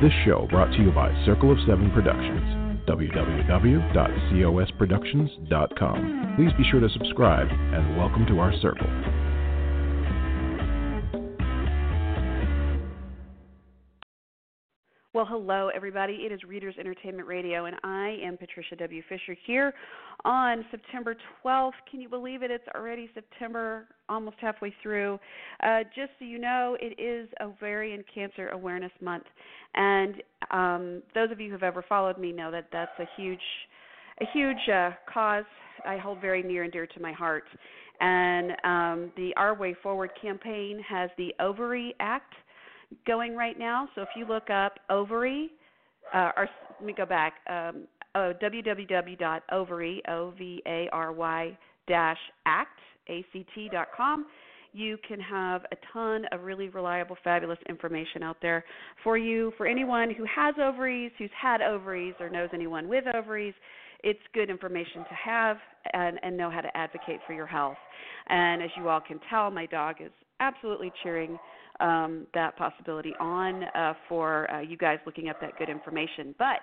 This show brought to you by Circle of Seven Productions, www.cosproductions.com. Please be sure to subscribe and welcome to our circle. Hello, everybody. It is Readers Entertainment Radio, and I am Patricia W. Fisher here on September 12th. Can you believe it? It's already September, almost halfway through. Uh, just so you know, it is Ovarian Cancer Awareness Month, and um, those of you who have ever followed me know that that's a huge, a huge uh, cause I hold very near and dear to my heart. And um, the Our Way Forward campaign has the Ovary Act going right now. So if you look up ovary, uh, or let me go back, um, uh, www.ovary, O-V-A-R-Y dash act, A-C-T dot com. You can have a ton of really reliable, fabulous information out there for you. For anyone who has ovaries, who's had ovaries, or knows anyone with ovaries, it's good information to have and, and know how to advocate for your health. And as you all can tell, my dog is absolutely cheering um, that possibility on uh, for uh, you guys looking up that good information. But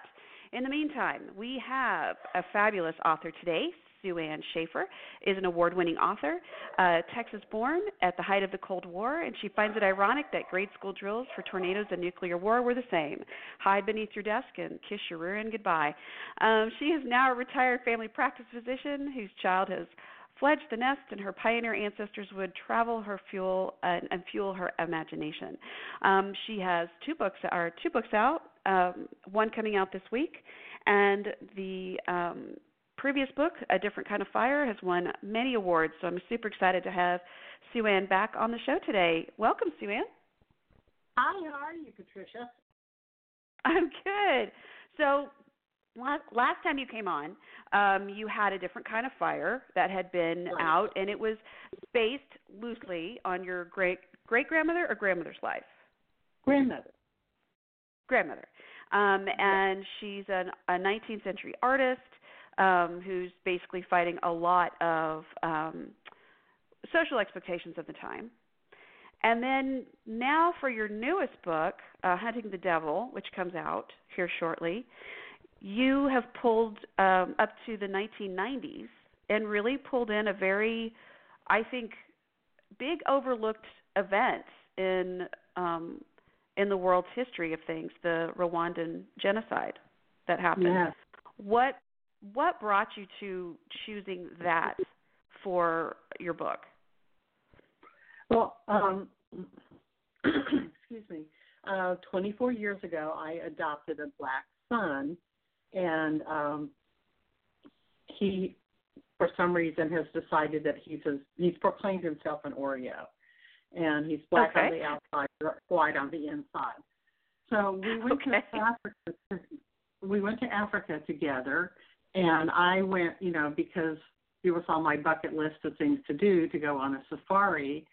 in the meantime, we have a fabulous author today. Sue Ann Schaefer is an award winning author, uh, Texas born at the height of the Cold War, and she finds it ironic that grade school drills for tornadoes and nuclear war were the same. Hide beneath your desk and kiss your rear end goodbye. Um, she is now a retired family practice physician whose child has fledged the nest, and her pioneer ancestors would travel her fuel uh, and fuel her imagination. Um, she has two books, or two books out, um, one coming out this week, and the um, previous book, A Different Kind of Fire, has won many awards. So I'm super excited to have Suanne back on the show today. Welcome, Suanne. Hi, how are you, Patricia? I'm good. So last, last time you came on, um, you had a different kind of fire that had been out, and it was based loosely on your great great grandmother or grandmother's life. Grandmother. Grandmother, um, and she's an, a 19th century artist um, who's basically fighting a lot of um, social expectations of the time. And then now for your newest book, uh, Hunting the Devil, which comes out here shortly, you have pulled um, up to the 1990s and really pulled in a very, I think, big overlooked event in um, in the world's history of things, the Rwandan genocide that happened. Yes. What what brought you to choosing that for your book? Well, um, excuse me. Uh, 24 years ago, I adopted a black son and um, he, for some reason, has decided that he's a, he's proclaimed himself an Oreo, and he's black okay. on the outside, white on the inside. So we went okay. to Africa. We went to Africa together, and I went, you know, because it was on my bucket list of things to do to go on a safari.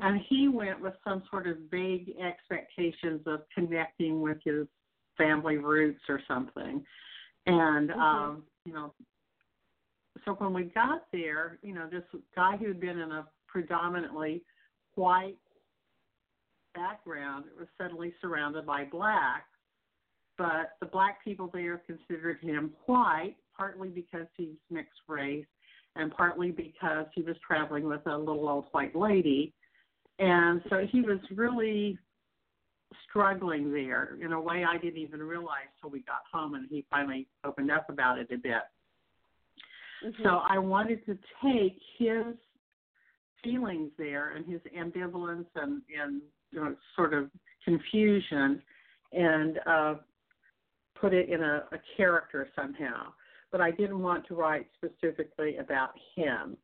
And he went with some sort of vague expectations of connecting with his family roots or something. And mm-hmm. um, you know, so when we got there, you know, this guy who'd been in a predominantly white background was suddenly surrounded by black. But the black people there considered him white, partly because he's mixed race, and partly because he was traveling with a little old white lady. And so he was really struggling there in a way I didn't even realize till we got home and he finally opened up about it a bit. Mm-hmm. So I wanted to take his feelings there and his ambivalence and, and you know, sort of confusion and uh, put it in a, a character somehow. But I didn't want to write specifically about him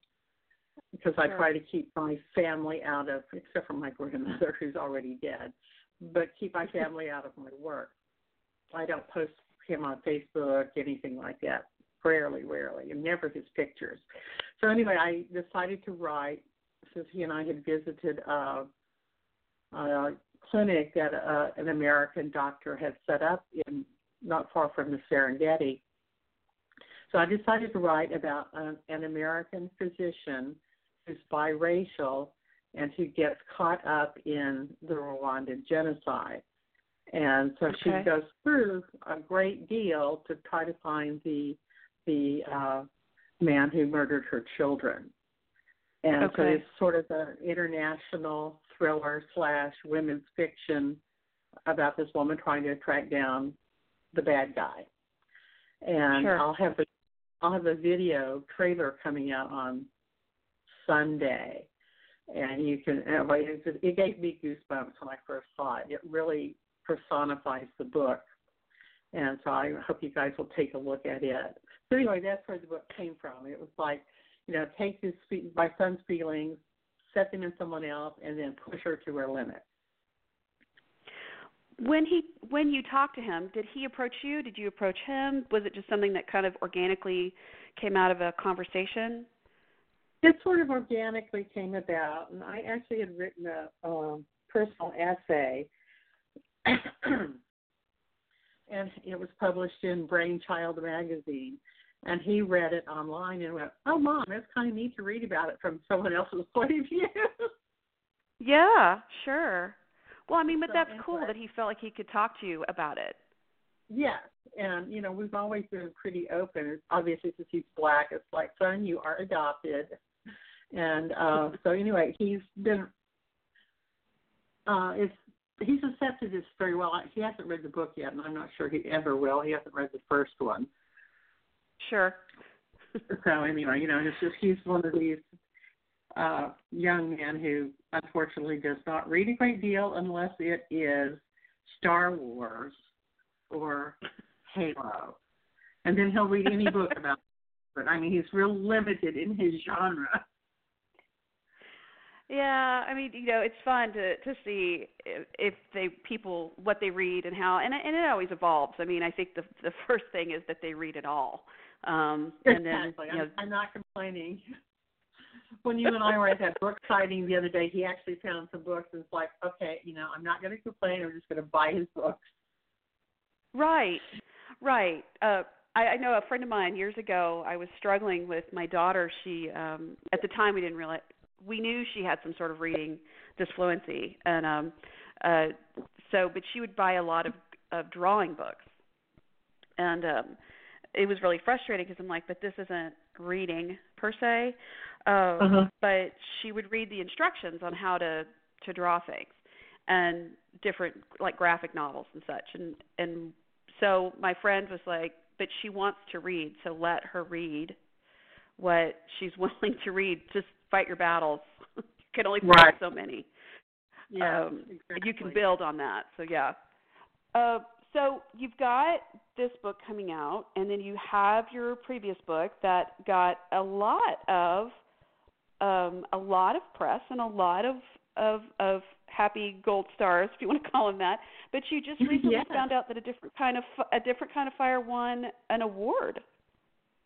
because I sure. try to keep my family out of, except for my grandmother who's already dead but keep my family out of my work. I don't post him on Facebook, anything like that. Rarely, rarely, and never his pictures. So anyway, I decided to write since he and I had visited a, a clinic that uh, an American doctor had set up in not far from the Serengeti. So I decided to write about a, an American physician who's biracial and who gets caught up in the Rwandan genocide. and so Okay. she goes through a great deal to try to find the the uh, man who murdered her children. And so it's sort of an international thriller slash women's fiction about this woman trying to track down the bad guy. And Sure. I'll have a I'll have a video trailer coming out on Sunday, and you can. It it gave me goosebumps when I first saw it. It really personifies the book, and so I hope you guys will take a look at it. So anyway, that's where the book came from. It was like, you know, take his my son's feelings, set them in someone else, and then push her to her limit. When he when you talked to him, did he approach you? Did you approach him? Was it just something that kind of organically came out of a conversation? It sort of organically came about, and I actually had written a um, personal essay, and it was published in Brain, Child magazine. And he read it online and went, "Oh, mom, it's kind of neat to read about it from someone else's point of view." Yeah, sure. Well, I mean, but So that's cool that he felt like he could talk to you about it. Yes, and you know we've always been pretty open. Obviously, since he's black, it's like, son, you are adopted. And uh, so anyway, he's been uh, it's he's accepted this very well. He hasn't read the book yet, and I'm not sure he ever will. He hasn't read the first one. Sure. So anyway, you know, it's just he's one of these uh, young men who unfortunately does not read a great deal unless it is Star Wars or Halo, and then he'll read any book about. But I mean, he's real limited in his genre. Yeah, I mean, you know, it's fun to to see if, if they people what they read and how, and and it always evolves. I mean, I think the the first thing is that they read it all, um, and then exactly. you know, I'm, I'm not complaining. When you and I were at that book signing the other day, he actually found some books and it's like, okay, you know, I'm not going to complain. I'm just going to buy his books. Right, right. Uh, I, I know a friend of mine years ago. I was struggling with my daughter. She, um, at the time, we didn't realize we knew she had some sort of reading disfluency, and um, uh, so, but she would buy a lot of of drawing books, and um, it was really frustrating because I'm like, but this isn't reading per se. Uh, Uh-huh. But she would read the instructions on how to to draw things, and different like graphic novels and such, and and so my friend was like, but she wants to read, so let her read what she's willing to read. Just fight your battles. you can only fight Right. so many. Yeah, um, exactly. You can build on that. So yeah. Uh, so you've got this book coming out, and then you have your previous book that got a lot of um, a lot of press and a lot of of of happy gold stars, if you want to call them that. But you just recently found out that a different kind of a different kind of fire won an award.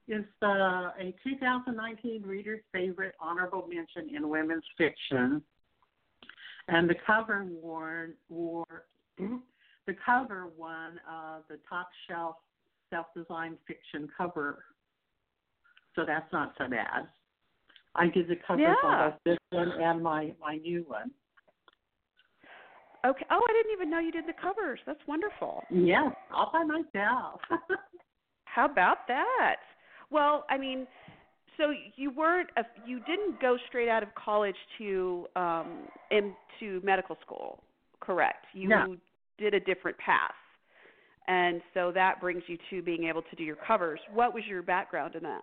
It's uh, a 2019 Reader's Favorite Honorable Mention in Women's Fiction, and the cover won wore the cover won uh, the top shelf self-designed fiction cover. So that's not so bad. I did the covers Yeah. on both this one and my my new one. Okay. Oh, I didn't even know you did the covers. That's wonderful. Yes, all by myself. How about that? Well, I mean, so you weren't a, you didn't go straight out of college to um into medical school, correct? You No. did a different path. And so that brings you to being able to do your covers. What was your background in that?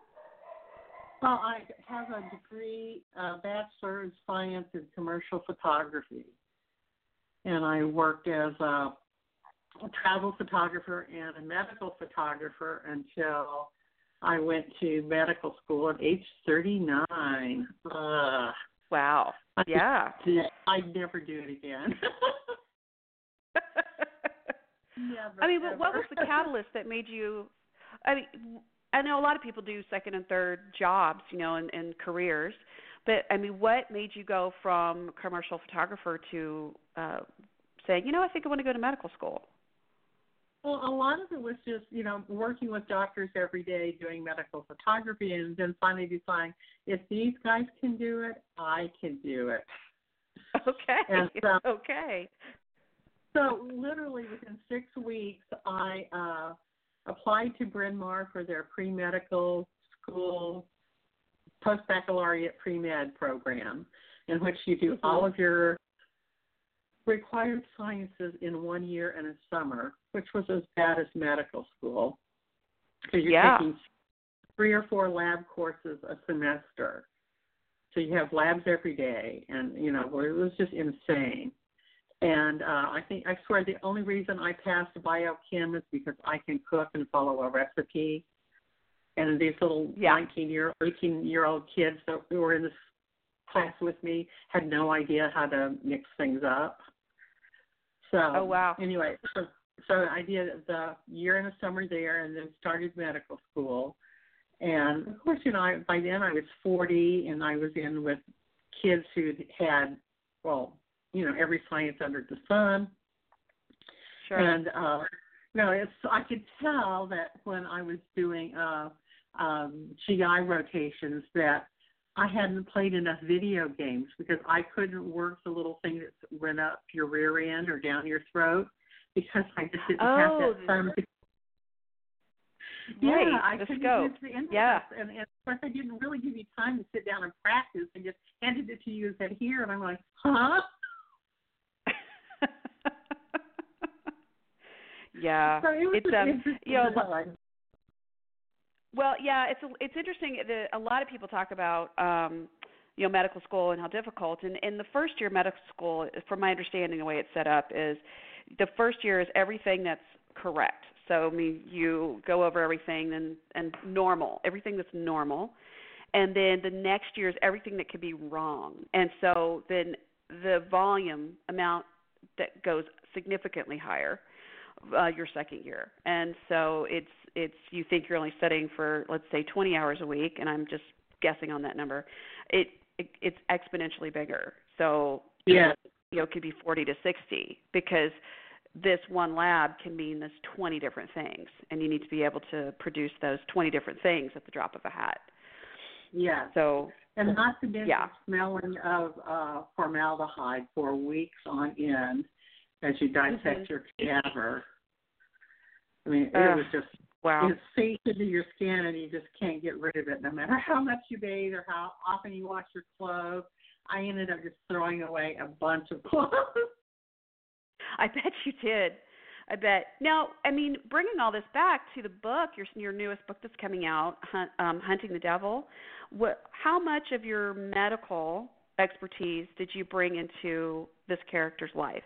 Well, I have a degree, a bachelor in science in commercial photography, and I worked as a, a travel photographer and a medical photographer until I went to medical school at age 39. Uh, Wow. Yeah. I'd never do it again. never. I mean, what, what was the catalyst that made you? I mean, I know a lot of people do second and third jobs, you know, and, and careers, but I mean, what made you go from commercial photographer to uh, saying, you know, I think I want to go to medical school? Well, a lot of it was just, you know, working with doctors every day, doing medical photography, and then finally deciding if these guys can do it, I can do it. Okay. And so- okay. So literally within six weeks, I uh, applied to Bryn Mawr for their pre medical school post baccalaureate pre med program, in which you do mm-hmm. all of your required sciences in one year and a summer, which was as bad as medical school. So you're yeah. taking three or four lab courses a semester. So you have labs every day, and you know it was just insane. And uh, I think I swear the only reason I passed biochem is because I can cook and follow a recipe. And these little yeah. 19 year, 18 year old kids that were in this class with me had no idea how to mix things up. So oh wow. Anyway, so so I did the year and a summer there, and then started medical school. And of course, you know, I, by then I was 40, and I was in with kids who had, well, you know, every science under the sun. Sure. And uh, no, it's I could tell that when I was doing uh, um, GI rotations that I hadn't played enough video games because I couldn't work the little thing that went up your rear end or down your throat because I just didn't oh, have that. To... Right, yeah, I the couldn't scope. use the index, Yeah. and, and of course I didn't really give you time to sit down and practice, and just handed it to you and said here, and I'm like, huh? yeah, So it was it's um, you know. Well, yeah, it's it's interesting that a lot of people talk about um, you know medical school and how difficult. And in the first year medical school, from my understanding, the way it's set up is the first year is everything that's correct. So I mean, you go over everything and and normal, everything that's normal, and then the next year is everything that could be wrong. And so then the volume amount that goes significantly higher uh, your second year. And so it's it's you think you're only studying for let's say 20 hours a week, and I'm just guessing on that number. It, it it's exponentially bigger. So Yeah. you know, it could be 40 to 60 because this one lab can mean this 20 different things, and you need to be able to produce those 20 different things at the drop of a hat. Yeah. So And not to mention Yeah. smelling of uh, formaldehyde for weeks on end as you dissect Mhm. your cadaver. I mean, it was just wow. it seeps into your skin, and you just can't get rid of it, no matter how much you bathe or how often you wash your clothes. I ended up just throwing away a bunch of clothes. I bet you did. I bet. Now, I mean, bringing all this back to the book, your your newest book that's coming out, Hunt, um, Hunting the Devil. What? How much of your medical expertise did you bring into this character's life?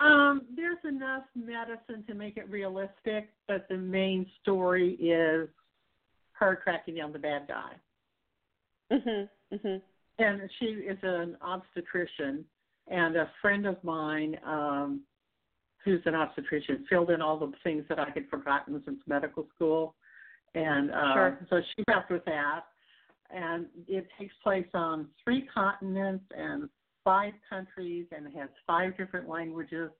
Um, there's enough medicine to make it realistic, but the main story is her tracking down the bad guy. Mhm. Mhm. and she is an obstetrician and a friend of mine um who's an obstetrician filled in all the things that I had forgotten since medical school and uh Sure. so she helped with that and it takes place on three continents and five countries and has five different languages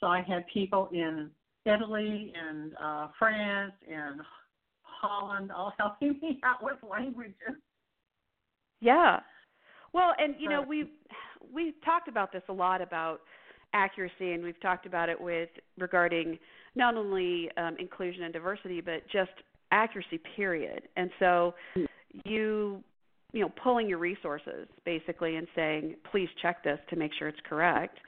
so I had people in Italy and uh France and Holland all helping me out with languages Yeah. Well, and you know, we we've talked about this a lot about accuracy, and we've talked about it with regarding not only um, inclusion and diversity, but just accuracy. Period. And so, you you know, pulling your resources basically and saying, please check this to make sure it's correct,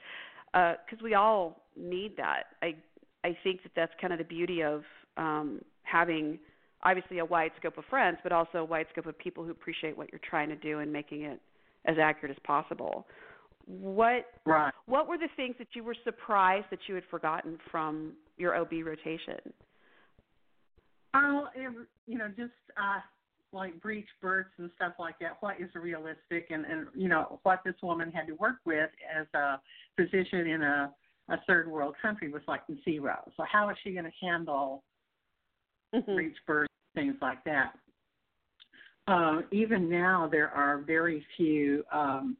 because we all need that. I I think that that's kind of the beauty of um, having obviously a wide scope of friends, but also a wide scope of people who appreciate what you're trying to do and making it as accurate as possible. What right what were the things that you were surprised that you had forgotten from your OB rotation? Oh, it, you know, just uh, like breech births and stuff like that. What is realistic, and and you know what this woman had to work with as a physician in a a third world country was like zero. So how is she going to handle Mhm. breech births, things like that? Uh, even now, there are very few um,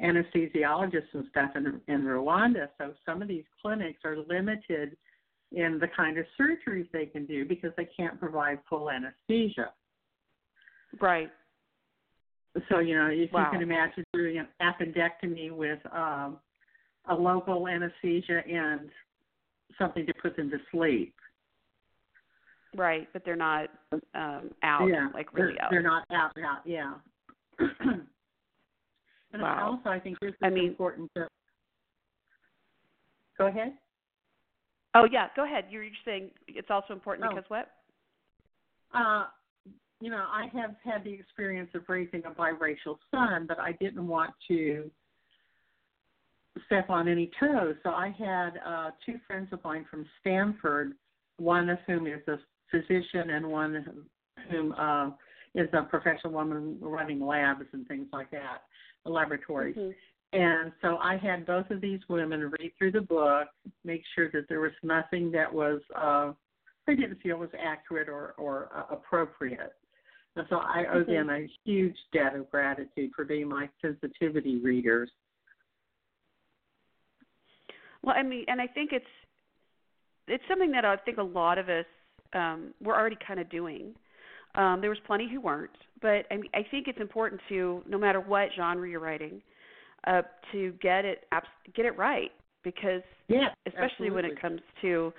anesthesiologists and stuff in, in Rwanda. So some of these clinics are limited in the kind of surgeries they can do because they can't provide full anesthesia. Right. So you know, if Wow. you can imagine doing an appendectomy with um, a local anesthesia and something to put them to sleep. Right, but they're not um out yeah, like really they're, out. They're not out, out, yeah. and Wow. also, I think this is I mean- important to. Go ahead. Oh yeah, go ahead. You're just saying it's also important Oh. because what? Uh, you know, I have had the experience of raising a biracial son, but I didn't want to step on any toes. So I had uh, two friends of mine from Stanford, one of whom is a physician and one whom uh, is a professional woman running labs and things like that, laboratories. Mhm. And so I had both of these women read through the book, make sure that there was nothing that was uh, they didn't feel was accurate or or uh, appropriate. And so I owe them a huge debt of gratitude for being my sensitivity readers. Well, I mean, and I think it's it's something that I think a lot of us um, were already kind of doing. Um, there was plenty who weren't, but I mean, I think it's important to, no matter what genre you're writing, uh, to get it get it right because Yeah, especially when it comes to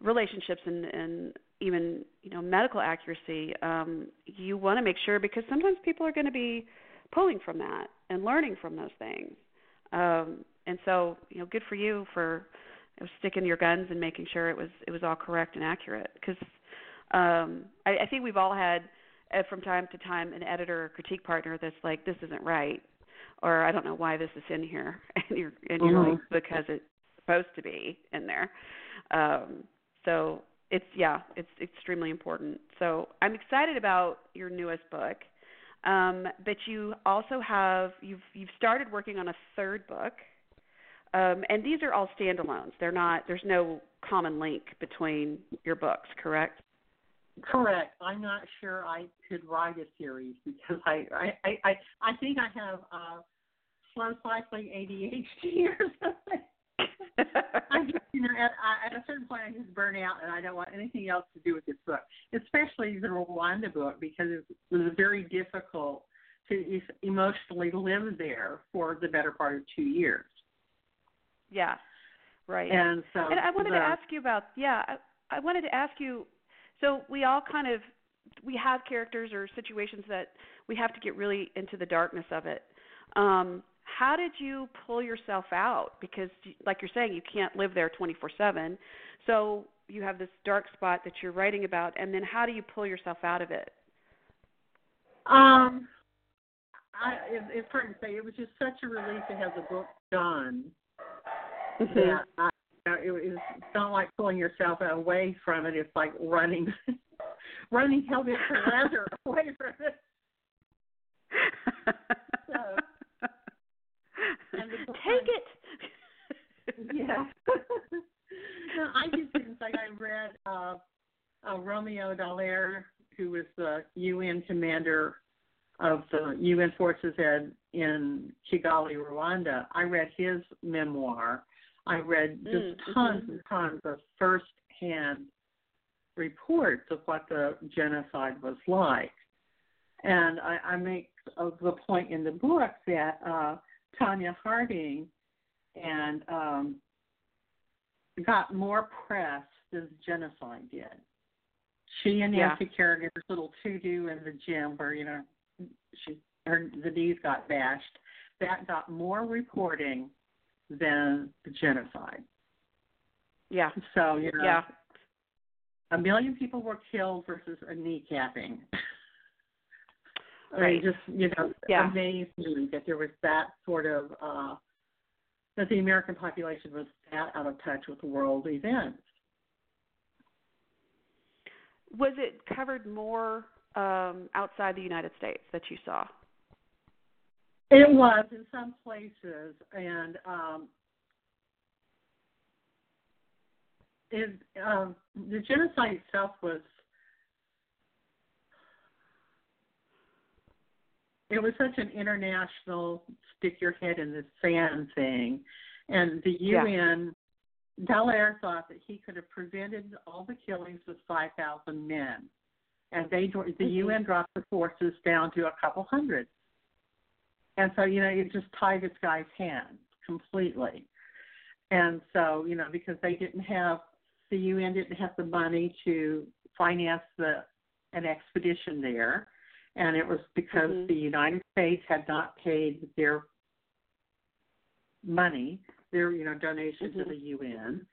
relationships and and even you know medical accuracy um you want to make sure because sometimes people are going to be pulling from that and learning from those things. Um and so you know good for you for you know, sticking to your guns and making sure it was it was all correct and accurate. Because um I, I think we've all had uh, from time to time an editor or critique partner that's like this isn't right or I don't know why this is in here and you're and you're like because it's supposed to be in there. Um so it's yeah it's extremely important. So i'm excited about your newest book. Um but you also have you've you've started working on a third book. Um and these are all standalones. They're not there's no common link between your books correct? Correct. I'm not sure I could write a series because I I I, I, think I have uh, slow cycling ADHD or something. I just, you know, at, I- at a certain point, I just burn out, and I don't want anything else to do with this book, especially the Rwanda book, because it was very difficult to emotionally live there for the better part of two years. yeah right And so, And I wanted the, to ask you about yeah, I, I wanted to ask you. So we all kind of we have characters or situations that we have to get really into the darkness of it. Um, how did you pull yourself out? Because, like you're saying, you can't live there 24/7. So you have this dark spot that you're writing about, and then how do you pull yourself out of it? Um, I, it, it's hard to say. It was just such a relief to have the book done that I, you know, it, it's not like pulling yourself away from it. It's like running, running hell bent for leather away from it. So, and the book Take I- it. yeah. no, I just didn't think I read uh, Romeo Dallaire, who was the UN commander of the UN forces in, in Kigali, Rwanda. I read his memoir. I read just Mm, tons and tons of first-hand reports of what the genocide was like. And I, I make the point in the book that uh, Tonya Harding and um, got more press than genocide did. She and Yeah. Nancy Kerrigan's little to do in the gym where you know she her the knees got bashed. That got more reporting than the genocide. yeah, So you know, yeah, a million people were killed versus a kneecapping. I Right. mean, just you know, Yeah. amazed me that there was that sort of uh, that the American population was that out of touch with world events. Was it covered more um, outside the United States that you saw? It was in some places, and um, it, um, the genocide itself was it was such an international stick your head in the sand thing, and the. UN. Dallaire thought that he could have prevented all the killings with 5,000 men, and they the Mhm. UN dropped the forces down to a couple hundred. And so, you know, it just tied this guy's hands completely. And so, you know, because they didn't have the UN didn't have the money to finance the an expedition there, and it was because Mhm. the United States had not paid their money, their you know donation to Mhm. the UN.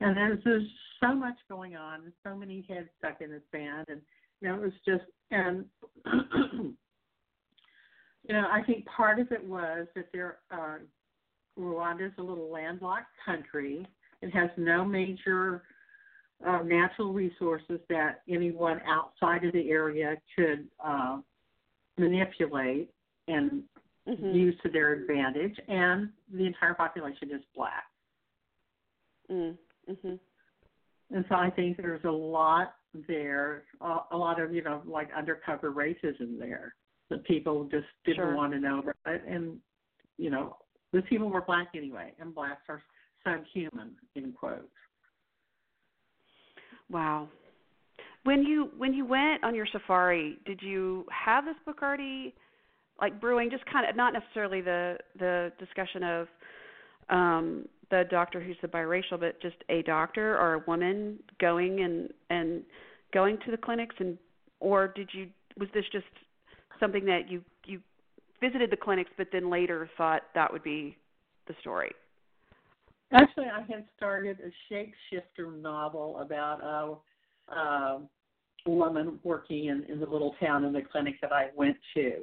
And there's there's so much going on, and so many heads stuck in the sand, and you know it was just and you know I think part of it was that there uh, Rwanda is a little landlocked country. It has no major uh, natural resources that anyone outside of the area could uh, manipulate and Mhm. use to their advantage, and the entire population is black. Mm. Mhm. And so I think there's a lot there, a, a lot of you know like undercover racism there that people just didn't Sure. want to know about, it. and you know the people were black anyway, and blacks are subhuman in quotes. Wow. When you when you went on your safari, did you have this book already like brewing just kind of not necessarily the the discussion of um the doctor who's the biracial but just a doctor or a woman going and and going to the clinics and or did you was this just something that you you visited the clinics but then later thought that would be the story? Actually, I had started a shapeshifter novel about a, a woman working in, in the little town in the clinic that I went to.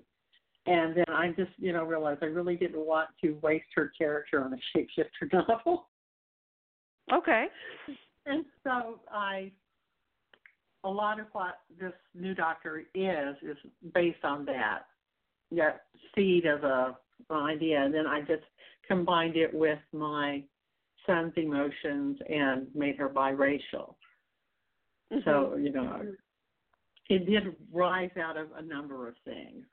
And then I just, you know, realized I really didn't want to waste her character on a shapeshifter novel. Okay. And so I, a lot of what this new doctor is, is based on that, that seed of a an idea. And then I just combined it with my son's emotions and made her biracial. Mhm. So, you know, it did rise out of a number of things.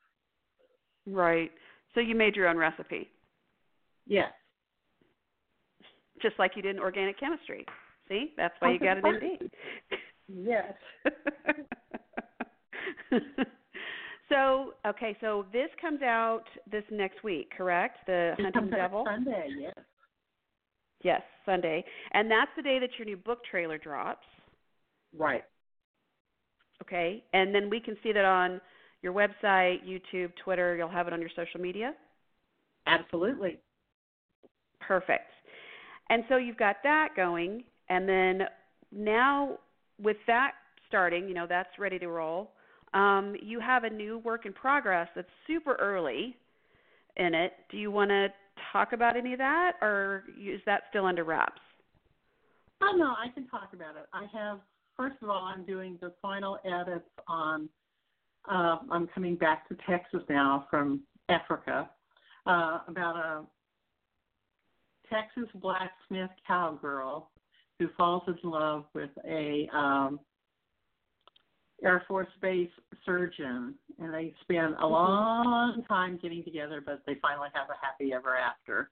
Right. So you made your own recipe, Yes. just like you did in organic chemistry. See, that's why you got an MD. Yes. so, okay, so this comes out this next week, correct? The It Hunting Devil. Sunday, yes. Yes, Sunday, and that's the day that your new book trailer drops. Right. Okay, and then we can see that on your website, YouTube, Twitter. You'll have it on your social media. Absolutely. Perfect. And so you've got that going, and then now with that starting, you know, that's ready to roll. Um, you have a new work in progress that's super early in it. Do you want to talk about any of that, or is that still under wraps? Oh no, I can talk about it. I have first of all, I'm doing the final edits on. Uh, I'm coming back to Texas now from Africa uh, about a Texas blacksmith cowgirl who falls in love with a um, Air Force base surgeon, and they spend a long time getting together, but they finally have a happy ever after.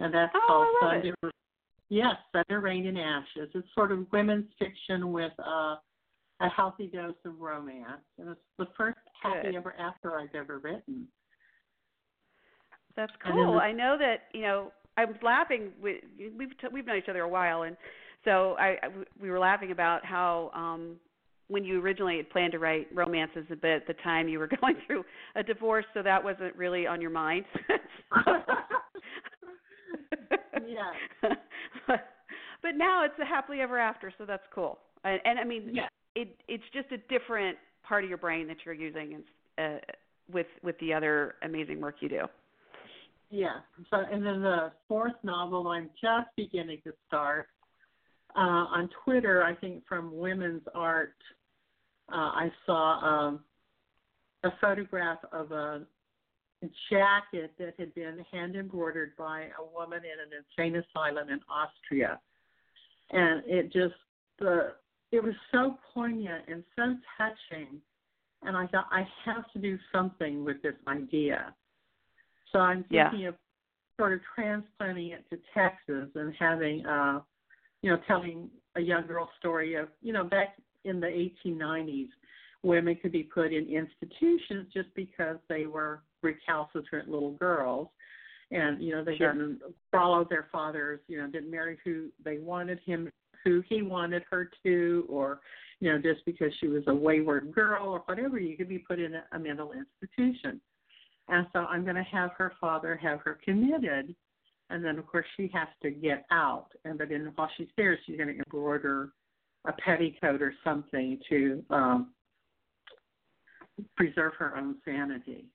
And that's Oh, called love it. Yes, Thunder, Rain, and Ashes. It's sort of women's fiction with uh, a healthy dose of romance, and it's the first happy ever after I've ever written. That's cool. the- I know that you know. I was laughing. With, we've t- we've known each other a while, and so I, I we were laughing about how um when you originally had planned to write romances, but at the time you were going through a divorce, so that wasn't really on your mind. Yeah. but now it's a happily ever after, so that's cool. And, and I mean, yeah. It it's just a different part of your brain that you're using uh, with with the other amazing work you do. Yeah. So, and then the fourth novel I'm just beginning to start uh, on Twitter. I think from Women's Art, uh, I saw um, a photograph of a jacket that had been hand embroidered by a woman in an insane asylum in Austria, and it just the it was so poignant and so touching. And I thought I have to do something with this idea. So I'm Yeah. thinking of sort of transplanting it to Texas and having, uh, you know, telling a young girl story of, you know, back in the 1890s, women could be put in institutions just because they were recalcitrant little girls. and you know they Sure. didn't follow their fathers. You know, didn't marry who they wanted him, who he wanted her to, or you know, just because she was a wayward girl or whatever, you could be put in a, a mental institution. And so I'm going to have her father have her committed, and then of course she has to get out. And but in while she's there, she's going to embroider a petticoat or something to um, preserve her own sanity.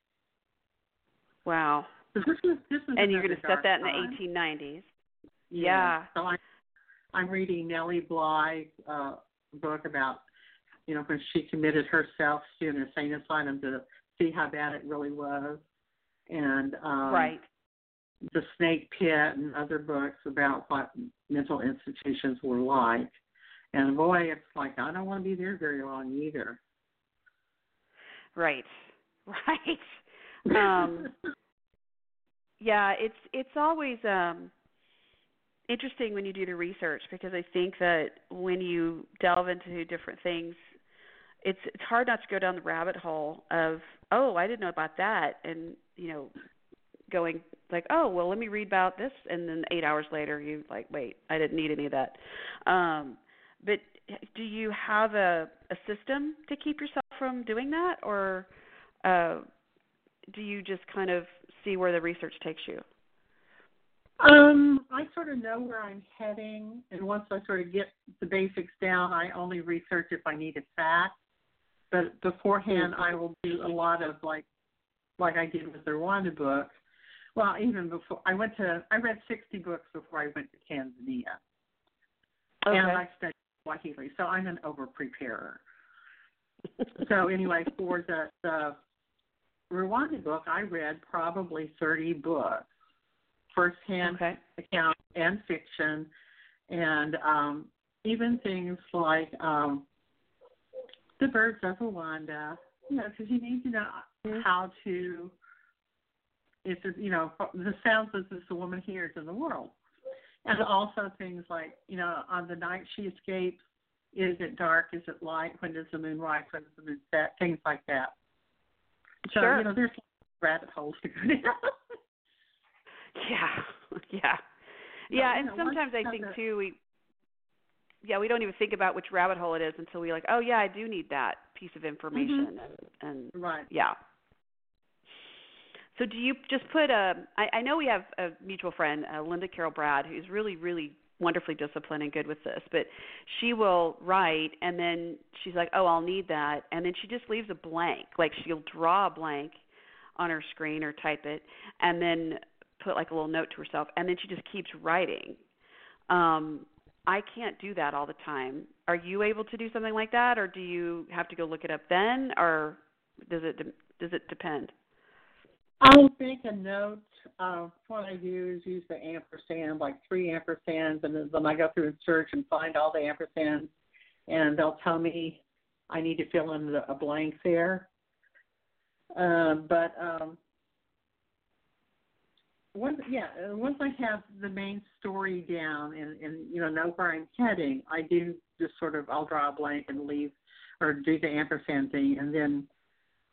Wow. So this was this was And you're going to set that in the 1890s. Yeah. So I, I'm reading Nellie Bly's uh, book about, you know, when she committed herself to an insane asylum to see how bad it really was, and um, right. the Snake Pit and other books about what mental institutions were like. And boy, it's like I don't want to be there very long either. Right. Right. Um, yeah, it's it's always um interesting when you do the research because I think that when you delve into different things, it's it's hard not to go down the rabbit hole of oh I didn't know about that and you know going like oh well let me read about this and then eight hours later you like wait I didn't need any of that. Um, but do you have a a system to keep yourself from doing that or uh, do you just kind of see where the research takes you? Um, I sort of know where I'm heading, and once I sort of get the basics down, I only research if I need a fact. But beforehand, I will do a lot of like, like I did with the Rwanda book. Well, even before I went to, I read 60 books before I went to Tanzania, Okay. and I studied Swahili, so I'm an over preparer. so anyway, for the, the Rwanda book, I read probably 30 books, firsthand okay. account and fiction, and um, even things like um, the birds of Rwanda. You know, because you need to know how to. If it, you know the sounds that this woman hears in the world, and also things like you know on the night she escapes, is it dark? Is it light? When does the moon rise? When does the moon set? Things like that. So Sure. you know, there's rabbit holes to go down. Yeah, yeah, yeah. And know, sometimes I think too we, yeah, we don't even think about which rabbit hole it is until we like, oh yeah, I do need that piece of information, and, and right. yeah. So do you just put a? I, I know we have a mutual friend, uh, Linda Carroll-Bradd, who's really, really wonderfully disciplined and good with this. But she will write, and then she's like, "Oh, I'll need that," and then she just leaves a blank. Like she'll draw a blank on her screen or type it, and then put like a little note to herself, and then she just keeps writing. Um, I can't do that all the time. Are you able to do something like that, or do you have to go look it up then, or does it does it depend? I'll make a note. Uh, what I do is use the ampersand, like three ampersands, and then I go through and search and find all the ampersands, and they'll tell me I need to fill in the, a blank there. Um, but um, once, yeah, uh, once I have the main story down and, and you know know where I'm heading, I do just sort of I'll draw a blank and leave, or do the ampersand thing, and then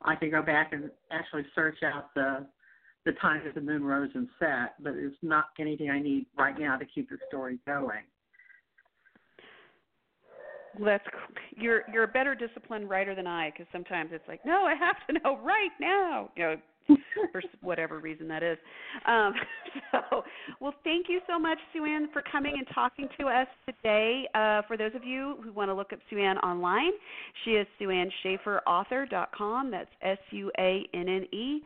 I can go back and actually search out the the time that the moon rose and set, but it's not anything I need right now to keep the story going. Well, that's you're you're a better disciplined writer than I because sometimes it's like no I have to know right now you know for whatever reason that is. Um, so well thank you so much Suanne for coming and talking to us today. Uh, for those of you who want to look up Suanne online, she is SuanneSchaferAuthor.com. That's S U A N N E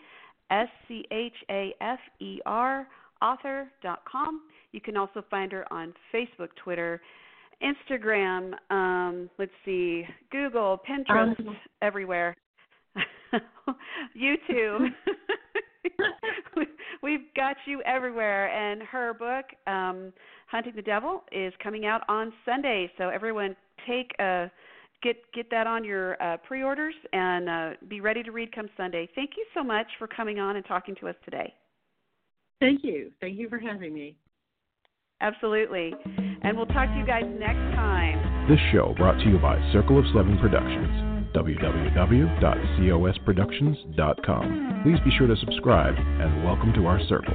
S C H A F E R author.com. You can also find her on Facebook, Twitter, Instagram, um, let's see, Google, Pinterest, Um, everywhere. YouTube. We- We've got you everywhere. And her book, um, Hunting the Devil, is coming out on Sunday. So everyone take a get get that on your uh, pre-orders and uh, be ready to read come Sunday. Thank you so much for coming on and talking to us today. Thank you. Thank you for having me. Absolutely. And we'll talk to you guys next time. This show brought to you by Circle of Seven Productions. www.cosproductions.com. Please be sure to subscribe and welcome to our circle.